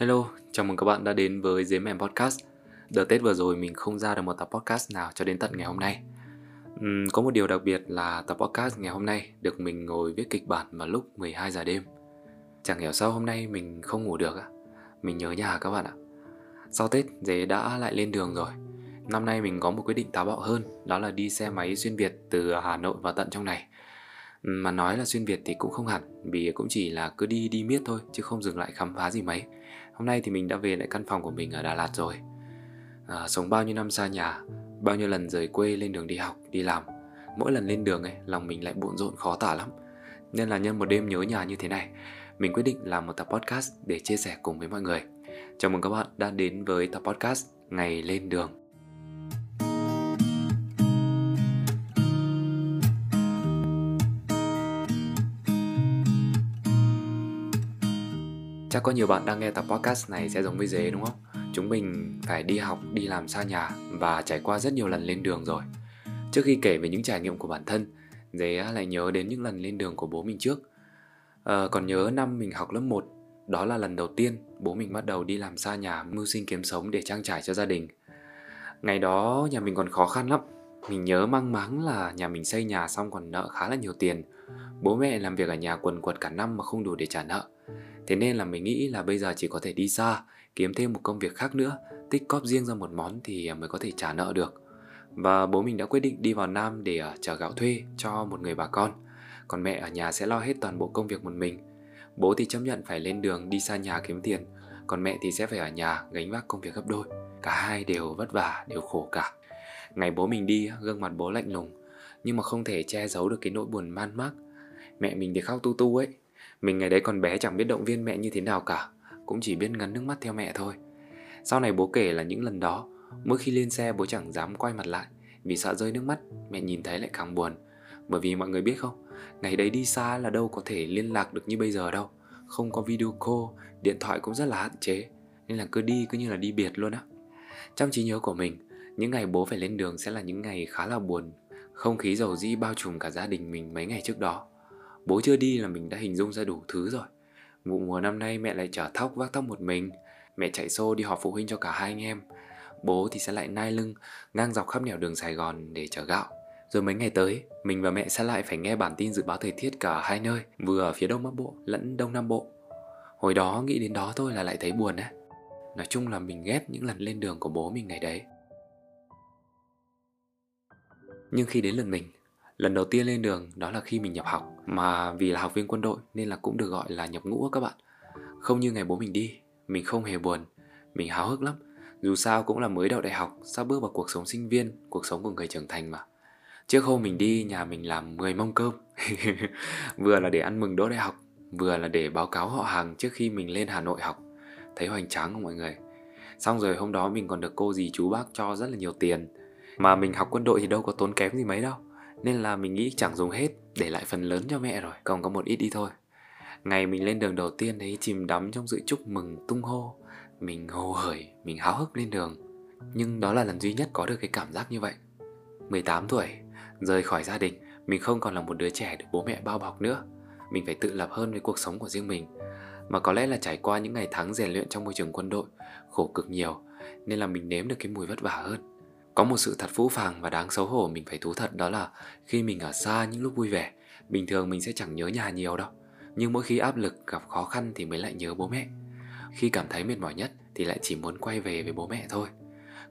Hello, chào mừng các bạn đã đến với dế mèm Podcast. Đợt Tết vừa rồi mình không ra được một tập podcast nào cho đến tận ngày hôm nay. Uhm, có một điều đặc biệt là tập podcast ngày hôm nay được mình ngồi viết kịch bản vào lúc 12 giờ đêm. Chẳng hiểu sao hôm nay mình không ngủ được ạ. Mình nhớ nhà các bạn ạ. Sau Tết, Dế đã lại lên đường rồi. Năm nay mình có một quyết định táo bạo hơn, đó là đi xe máy xuyên Việt từ Hà Nội vào tận trong này. Mà nói là xuyên Việt thì cũng không hẳn Vì cũng chỉ là cứ đi đi miết thôi Chứ không dừng lại khám phá gì mấy Hôm nay thì mình đã về lại căn phòng của mình ở Đà Lạt rồi. À, Sống bao nhiêu năm xa nhà Bao nhiêu lần rời quê lên đường đi học, đi làm. Mỗi lần lên đường ấy Lòng mình lại bộn rộn khó tả lắm. Nên là nhân một đêm nhớ nhà như thế này Mình quyết định làm một tập podcast để chia sẻ cùng với mọi người. Chào mừng các bạn đã đến với tập podcast Ngày lên đường. Chắc có nhiều bạn đang nghe tập podcast này sẽ giống với dế đúng không? Chúng mình phải đi học, đi làm xa nhà và trải qua rất nhiều lần lên đường rồi. Trước khi kể về những trải nghiệm của bản thân, dế lại nhớ đến những lần lên đường của bố mình trước. À, còn nhớ năm mình học lớp 1, đó là lần đầu tiên bố mình bắt đầu đi làm xa nhà mưu sinh kiếm sống để trang trải cho gia đình. Ngày đó nhà mình còn khó khăn lắm. Mình nhớ mang máng là nhà mình xây nhà xong còn nợ khá là nhiều tiền. Bố mẹ làm việc ở nhà quần quật cả năm mà không đủ để trả nợ. Thế nên là mình nghĩ là bây giờ chỉ có thể đi xa, kiếm thêm một công việc khác nữa, tích cóp riêng ra một món thì à, mới có thể trả nợ được. Và bố mình đã quyết định đi vào Nam để à, chở gạo thuê cho một người bà con. Còn mẹ ở nhà sẽ lo hết toàn bộ công việc một mình. Bố thì chấp nhận phải lên đường đi xa nhà kiếm tiền, còn mẹ thì sẽ phải ở nhà gánh vác công việc gấp đôi. Cả hai đều vất vả, đều khổ cả. Ngày bố mình đi, gương mặt bố lạnh lùng, nhưng mà không thể che giấu được cái nỗi buồn man mác. Mẹ mình thì khóc tu tu ấy, mình ngày đấy còn bé chẳng biết động viên mẹ như thế nào cả, Cũng chỉ biết ngấn nước mắt theo mẹ thôi. Sau này bố kể là những lần đó, Mỗi khi lên xe bố chẳng dám quay mặt lại, Vì sợ rơi nước mắt, Mẹ nhìn thấy lại càng buồn. Bởi vì mọi người biết không, Ngày đấy đi xa là đâu có thể liên lạc được như bây giờ đâu. Không có video call, Điện thoại cũng rất là hạn chế, Nên là cứ đi cứ như là đi biệt luôn á. Trong trí nhớ của mình, Những ngày bố phải lên đường sẽ là những ngày khá là buồn. Không khí dầu dĩ bao trùm cả gia đình mình mấy ngày trước đó. Bố chưa đi là mình đã hình dung ra đủ thứ rồi. Vụ mùa năm nay mẹ lại chở thóc vác thóc một mình. Mẹ chạy xô đi họp phụ huynh cho cả hai anh em. Bố thì sẽ lại nai lưng, Ngang dọc khắp nẻo đường Sài Gòn để chở gạo. Rồi mấy ngày tới, Mình và mẹ sẽ lại phải nghe bản tin dự báo thời tiết cả hai nơi, Vừa ở phía Đông Bắc Bộ lẫn Đông Nam Bộ. Hồi đó nghĩ đến đó thôi là lại thấy buồn á. Nói chung là mình ghét những lần lên đường của bố mình ngày đấy. Nhưng khi đến lần mình Lần đầu tiên lên đường đó là khi mình nhập học, Mà vì là học viên quân đội nên là cũng được gọi là nhập ngũ các bạn. Không như ngày bố mình đi, Mình không hề buồn, Mình háo hức lắm. Dù sao cũng là mới đậu đại học, Sắp bước vào cuộc sống sinh viên, Cuộc sống của người trưởng thành mà. Trước hôm mình đi, nhà mình làm 10 mông cơm. Vừa là để ăn mừng đỗ đại học, Vừa là để báo cáo họ hàng trước khi mình lên Hà Nội học. Thấy hoành tráng không mọi người? Xong rồi hôm đó mình còn được cô dì chú bác cho rất là nhiều tiền. Mà mình học quân đội thì đâu có tốn kém gì mấy đâu nên là mình nghĩ chẳng dùng hết Để lại phần lớn cho mẹ rồi Còn có một ít đi thôi. Ngày mình lên đường đầu tiên thấy chìm đắm trong sự chúc mừng tung hô. Mình hồ hởi, mình háo hức lên đường. Nhưng đó là lần duy nhất có được cái cảm giác như vậy. 18 tuổi, rời khỏi gia đình Mình không còn là một đứa trẻ được bố mẹ bao bọc nữa. Mình phải tự lập hơn với cuộc sống của riêng mình. Mà có lẽ là trải qua những ngày tháng rèn luyện trong môi trường quân đội Khổ cực nhiều Nên là mình nếm được cái mùi vất vả hơn có một sự thật phũ phàng và đáng xấu hổ mình phải thú thật đó là khi mình ở xa những lúc vui vẻ, bình thường mình sẽ chẳng nhớ nhà nhiều đâu. Nhưng mỗi khi áp lực gặp khó khăn thì mới lại nhớ bố mẹ. Khi cảm thấy mệt mỏi nhất thì lại chỉ muốn quay về với bố mẹ thôi.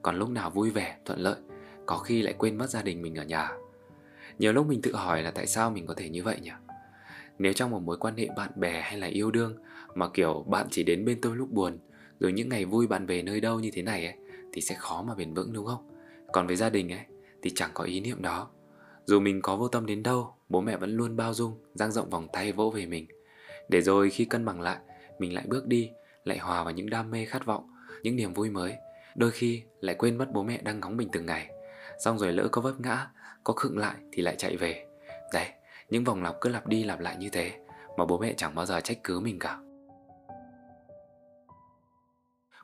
Còn lúc nào vui vẻ, thuận lợi, có khi lại quên mất gia đình mình ở nhà. Nhiều lúc mình tự hỏi là tại sao mình có thể như vậy nhỉ? Nếu trong một mối quan hệ bạn bè hay là yêu đương mà kiểu bạn chỉ đến bên tôi lúc buồn, rồi những ngày vui bạn về nơi đâu như thế này ấy, thì sẽ khó mà bền vững đúng không? Còn với gia đình ấy, thì chẳng có ý niệm đó. Dù mình có vô tâm đến đâu, Bố mẹ vẫn luôn bao dung, dang rộng vòng tay vỗ về mình. Để rồi khi cân bằng lại, Mình lại bước đi, Lại hòa vào những đam mê khát vọng, Những niềm vui mới. Đôi khi lại quên mất bố mẹ đang ngóng mình từng ngày. Xong rồi lỡ có vấp ngã, Có khựng lại thì lại chạy về. Đấy, những vòng lặp cứ lặp đi lặp lại như thế, Mà bố mẹ chẳng bao giờ trách cứ mình cả.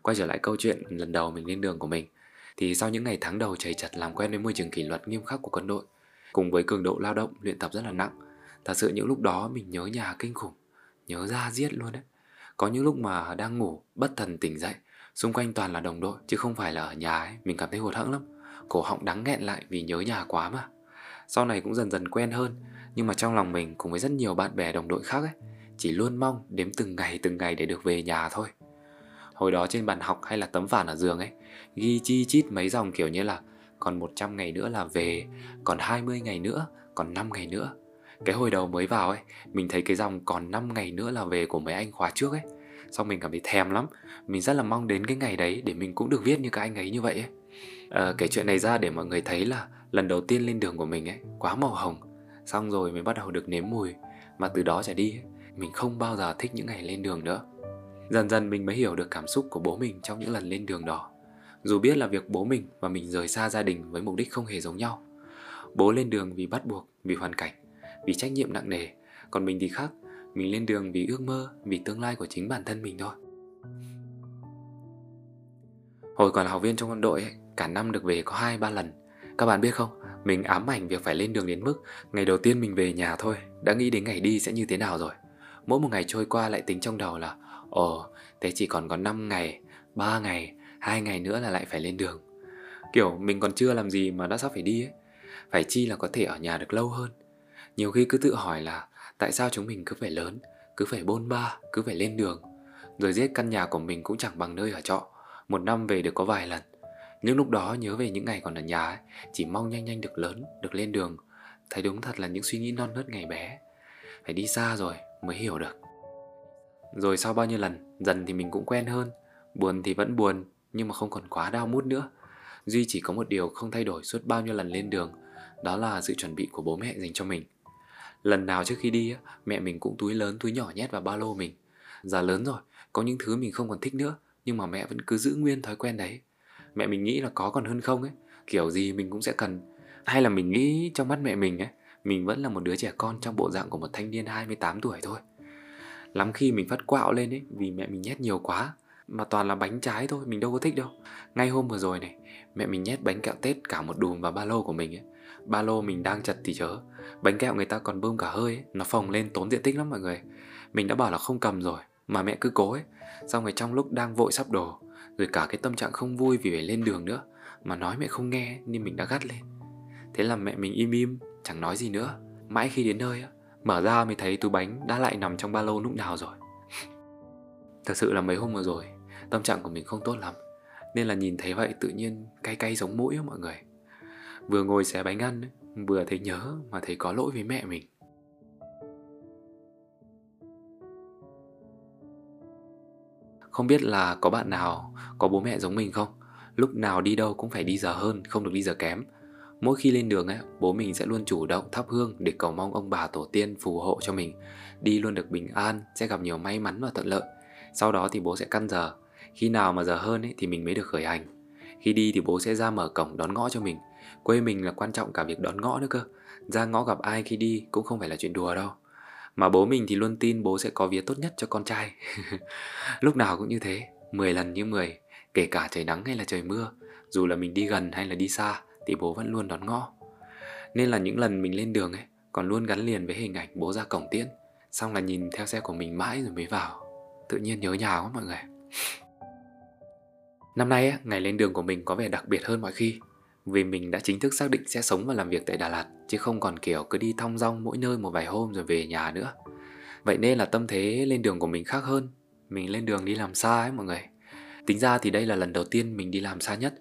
Quay trở lại câu chuyện lần đầu mình lên đường của mình thì sau những ngày tháng đầu chảy chặt làm quen với môi trường kỷ luật nghiêm khắc của quân đội, cùng với cường độ lao động luyện tập rất là nặng, thật sự những lúc đó mình nhớ nhà kinh khủng, nhớ ra giết luôn đấy. Có những lúc mà đang ngủ, bất thần tỉnh dậy, xung quanh toàn là đồng đội chứ không phải là ở nhà ấy, mình cảm thấy hụt hẫng lắm. Cổ họng đắng nghẹn lại vì nhớ nhà quá mà. Sau này cũng dần dần quen hơn, nhưng mà trong lòng mình cùng với rất nhiều bạn bè đồng đội khác ấy, chỉ luôn mong đếm từng ngày từng ngày để được về nhà thôi. Hồi đó trên bàn học hay là tấm phản ở giường ấy, ghi chi chít mấy dòng kiểu như là còn 100 ngày nữa là về, còn 20 ngày nữa, còn 5 ngày nữa. Cái hồi đầu mới vào ấy, mình thấy cái dòng còn 5 ngày nữa là về của mấy anh khóa trước ấy. Xong mình cảm thấy thèm lắm, mình rất là mong đến cái ngày đấy để mình cũng được viết như các anh ấy như vậy ấy. À, kể chuyện này ra để mọi người thấy là lần đầu tiên lên đường của mình ấy, quá màu hồng. Xong rồi mới bắt đầu được nếm mùi, mà từ đó trở đi ấy, mình không bao giờ thích những ngày lên đường nữa. Dần dần mình mới hiểu được cảm xúc của bố mình trong những lần lên đường đó. Dù biết là việc bố mình và mình rời xa gia đình với mục đích không hề giống nhau. Bố lên đường vì bắt buộc, vì hoàn cảnh, vì trách nhiệm nặng nề, còn mình thì khác, mình lên đường vì ước mơ, vì tương lai của chính bản thân mình thôi. Hồi còn là học viên trong quân đội ấy, cả năm được về có 2 3 lần. Các bạn biết không, mình ám ảnh việc phải lên đường đến mức ngày đầu tiên mình về nhà thôi, đã nghĩ đến ngày đi sẽ như thế nào rồi. Mỗi một ngày trôi qua lại tính trong đầu là Ồ, thế chỉ còn có 5 ngày, 3 ngày, hai ngày nữa là lại phải lên đường. Kiểu mình còn chưa làm gì mà đã sắp phải đi ấy. Phải chi là có thể ở nhà được lâu hơn. Nhiều khi cứ tự hỏi là tại sao chúng mình cứ phải lớn, cứ phải bôn ba, cứ phải lên đường. Rồi giết căn nhà của mình cũng chẳng bằng nơi ở trọ. Một năm về được có vài lần. những lúc đó nhớ về những ngày còn ở nhà ấy, chỉ mong nhanh nhanh được lớn, được lên đường. Thấy đúng thật là những suy nghĩ non nớt ngày bé. Phải đi xa rồi mới hiểu được. Rồi sau bao nhiêu lần, dần thì mình cũng quen hơn. Buồn thì vẫn buồn, nhưng mà không còn quá đau mút nữa. Duy chỉ có một điều không thay đổi suốt bao nhiêu lần lên đường, đó là sự chuẩn bị của bố mẹ dành cho mình. Lần nào trước khi đi, mẹ mình cũng túi lớn túi nhỏ nhét vào ba lô mình. già lớn rồi, có những thứ mình không còn thích nữa, nhưng mà mẹ vẫn cứ giữ nguyên thói quen đấy. Mẹ mình nghĩ là có còn hơn không ấy, kiểu gì mình cũng sẽ cần. Hay là mình nghĩ trong mắt mẹ mình ấy, mình vẫn là một đứa trẻ con trong bộ dạng của một thanh niên 28 tuổi thôi. Lắm khi mình phát quạo lên ấy vì mẹ mình nhét nhiều quá mà toàn là bánh trái thôi, mình đâu có thích đâu. Ngay hôm vừa rồi này, mẹ mình nhét bánh kẹo tết cả một đùm vào ba lô của mình ấy. Ba lô mình đang chật thì chớ. Bánh kẹo người ta còn bơm cả hơi ấy. nó phồng lên tốn diện tích lắm mọi người. Mình đã bảo là không cầm rồi, mà mẹ cứ cố ấy. Xong rồi trong lúc đang vội sắp đồ rồi cả cái tâm trạng không vui vì phải lên đường nữa, mà nói mẹ không nghe nên mình đã gắt lên. Thế là mẹ mình im im, chẳng nói gì nữa. Mãi khi đến nơi mở ra mới thấy túi bánh đã lại nằm trong ba lô lúc nào rồi. Thật sự là mấy hôm vừa rồi tâm trạng của mình không tốt lắm, nên là nhìn thấy vậy tự nhiên cay cay giống mũi á mọi người. Vừa ngồi xé bánh ăn vừa thấy nhớ mà thấy có lỗi với mẹ mình. Không biết là có bạn nào, có bố mẹ giống mình không? Lúc nào đi đâu cũng phải đi giờ hơn, không được đi giờ kém. Mỗi khi lên đường ấy, bố mình sẽ luôn chủ động thắp hương để cầu mong ông bà tổ tiên phù hộ cho mình. Đi luôn được bình an, sẽ gặp nhiều may mắn và thuận lợi. Sau đó thì bố sẽ căn giờ khi nào mà giờ hơn ấy, thì mình mới được khởi hành. Khi đi thì bố sẽ ra mở cổng đón ngõ cho mình. Quê mình là quan trọng cả việc đón ngõ nữa cơ. Ra ngõ gặp ai khi đi cũng không phải là chuyện đùa đâu. Mà bố mình thì luôn tin bố sẽ có vía tốt nhất cho con trai. Lúc nào cũng như thế 10 lần như 10 Kể cả trời nắng hay là trời mưa. Dù là mình đi gần hay là đi xa Thì bố vẫn luôn đón ngõ. Nên là những lần mình lên đường ấy Còn luôn gắn liền với hình ảnh bố ra cổng tiễn. Xong là nhìn theo xe của mình mãi rồi mới vào. Tự nhiên nhớ nhà quá mọi người. Năm nay, ngày lên đường của mình có vẻ đặc biệt hơn mọi khi vì mình đã chính thức xác định sẽ sống và làm việc tại Đà Lạt chứ không còn kiểu cứ đi thong dong mỗi nơi một vài hôm rồi về nhà nữa. Vậy nên là tâm thế lên đường của mình khác hơn. Mình lên đường đi làm xa ấy mọi người. Tính ra thì đây là lần đầu tiên mình đi làm xa nhất.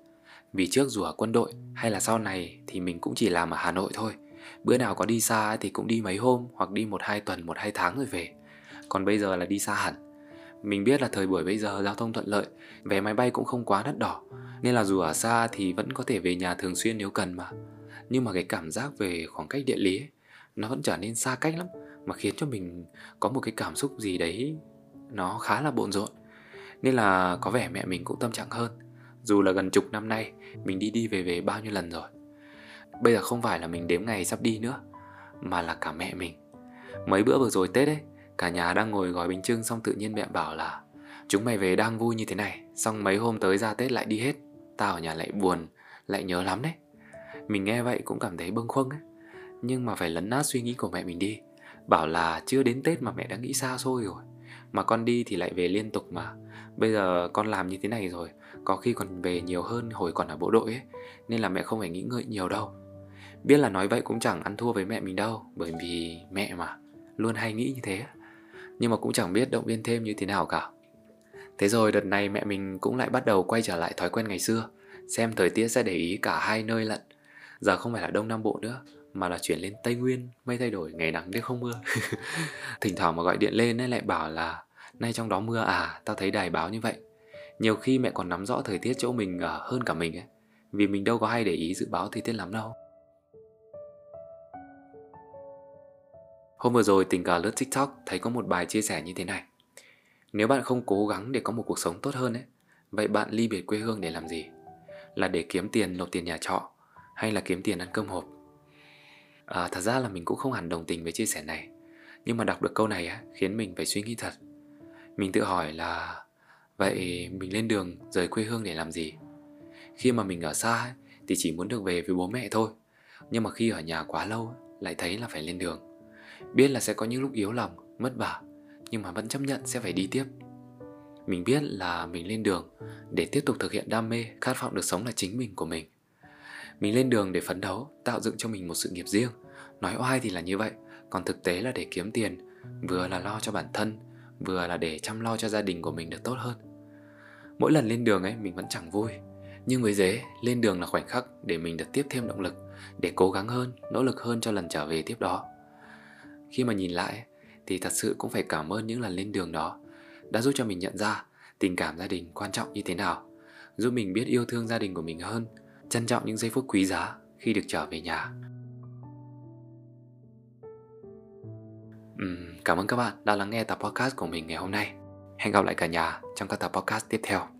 Vì trước dù ở quân đội hay là sau này thì mình cũng chỉ làm ở Hà Nội thôi. Bữa nào có đi xa thì cũng đi mấy hôm hoặc đi một hai tuần, một hai tháng rồi về. Còn bây giờ là đi xa hẳn. Mình biết là thời buổi bây giờ giao thông thuận lợi, vé máy bay cũng không quá đắt đỏ, nên là dù ở xa thì vẫn có thể về nhà thường xuyên nếu cần mà. Nhưng mà cái cảm giác về khoảng cách địa lý ấy, nó vẫn trở nên xa cách lắm mà khiến cho mình có một cái cảm xúc gì đấy nó khá là bộn rộn. Nên là có vẻ mẹ mình cũng tâm trạng hơn. Dù là gần chục năm nay mình đi đi về về bao nhiêu lần rồi. Bây giờ không phải là mình đếm ngày sắp đi nữa mà là cả mẹ mình. Mấy bữa vừa rồi Tết ấy Cả nhà đang ngồi gói bánh trưng xong tự nhiên mẹ bảo là, Chúng mày về đang vui như thế này, Xong mấy hôm tới ra Tết lại đi hết. Tao ở nhà lại buồn, Lại nhớ lắm đấy. Mình nghe vậy cũng cảm thấy bâng khuâng ấy. Nhưng mà phải lấn nát suy nghĩ của mẹ mình đi. Bảo là chưa đến Tết mà mẹ đã nghĩ xa xôi rồi, Mà con đi thì lại về liên tục mà. Bây giờ con làm như thế này rồi, Có khi còn về nhiều hơn hồi còn ở bộ đội ấy, Nên là mẹ không phải nghĩ ngợi nhiều đâu. Biết là nói vậy cũng chẳng ăn thua với mẹ mình đâu, Bởi vì mẹ mà, Luôn hay nghĩ như thế. Nhưng mà cũng chẳng biết động viên thêm như thế nào cả. Thế rồi đợt này mẹ mình cũng lại bắt đầu quay trở lại thói quen ngày xưa Xem thời tiết sẽ để ý cả hai nơi lận. Giờ không phải là Đông Nam Bộ nữa Mà là chuyển lên Tây Nguyên Mây thay đổi, ngày nắng đêm không mưa. Thỉnh thoảng mà gọi điện lên ấy lại bảo là Nay trong đó mưa à, tao thấy đài báo như vậy. Nhiều khi mẹ còn nắm rõ thời tiết chỗ mình ở hơn cả mình ấy Vì mình đâu có hay để ý dự báo thời tiết lắm đâu. Hôm vừa rồi tình cờ lướt TikTok thấy có một bài chia sẻ như thế này Nếu bạn không cố gắng để có một cuộc sống tốt hơn ấy Vậy bạn ly biệt quê hương để làm gì? Là để kiếm tiền nộp tiền nhà trọ Hay là kiếm tiền ăn cơm hộp? À, thật ra là mình cũng không hẳn đồng tình với chia sẻ này Nhưng mà đọc được câu này á, khiến mình phải suy nghĩ thật Mình tự hỏi là Vậy mình lên đường rời quê hương để làm gì? Khi mà mình ở xa ấy, thì chỉ muốn được về với bố mẹ thôi Nhưng mà khi ở nhà quá lâu lại thấy là phải lên đường Biết là sẽ có những lúc yếu lòng, mất vả Nhưng mà vẫn chấp nhận sẽ phải đi tiếp. Mình biết là mình lên đường để tiếp tục thực hiện đam mê, khát vọng được sống là chính mình của mình. Mình lên đường để phấn đấu, tạo dựng cho mình một sự nghiệp riêng. Nói oai thì là như vậy, còn thực tế là để kiếm tiền Vừa là lo cho bản thân, vừa là để chăm lo cho gia đình của mình được tốt hơn. Mỗi lần lên đường ấy mình vẫn chẳng vui. Nhưng với dế, lên đường là khoảnh khắc để mình được tiếp thêm động lực Để cố gắng hơn, nỗ lực hơn cho lần trở về tiếp đó khi mà nhìn lại thì thật sự cũng phải cảm ơn những lần lên đường đó đã giúp cho mình nhận ra tình cảm gia đình quan trọng như thế nào giúp mình biết yêu thương gia đình của mình hơn trân trọng những giây phút quý giá khi được trở về nhà. Uhm, cảm ơn các bạn đã lắng nghe tập podcast của mình ngày hôm nay. Hẹn gặp lại cả nhà trong các tập podcast tiếp theo.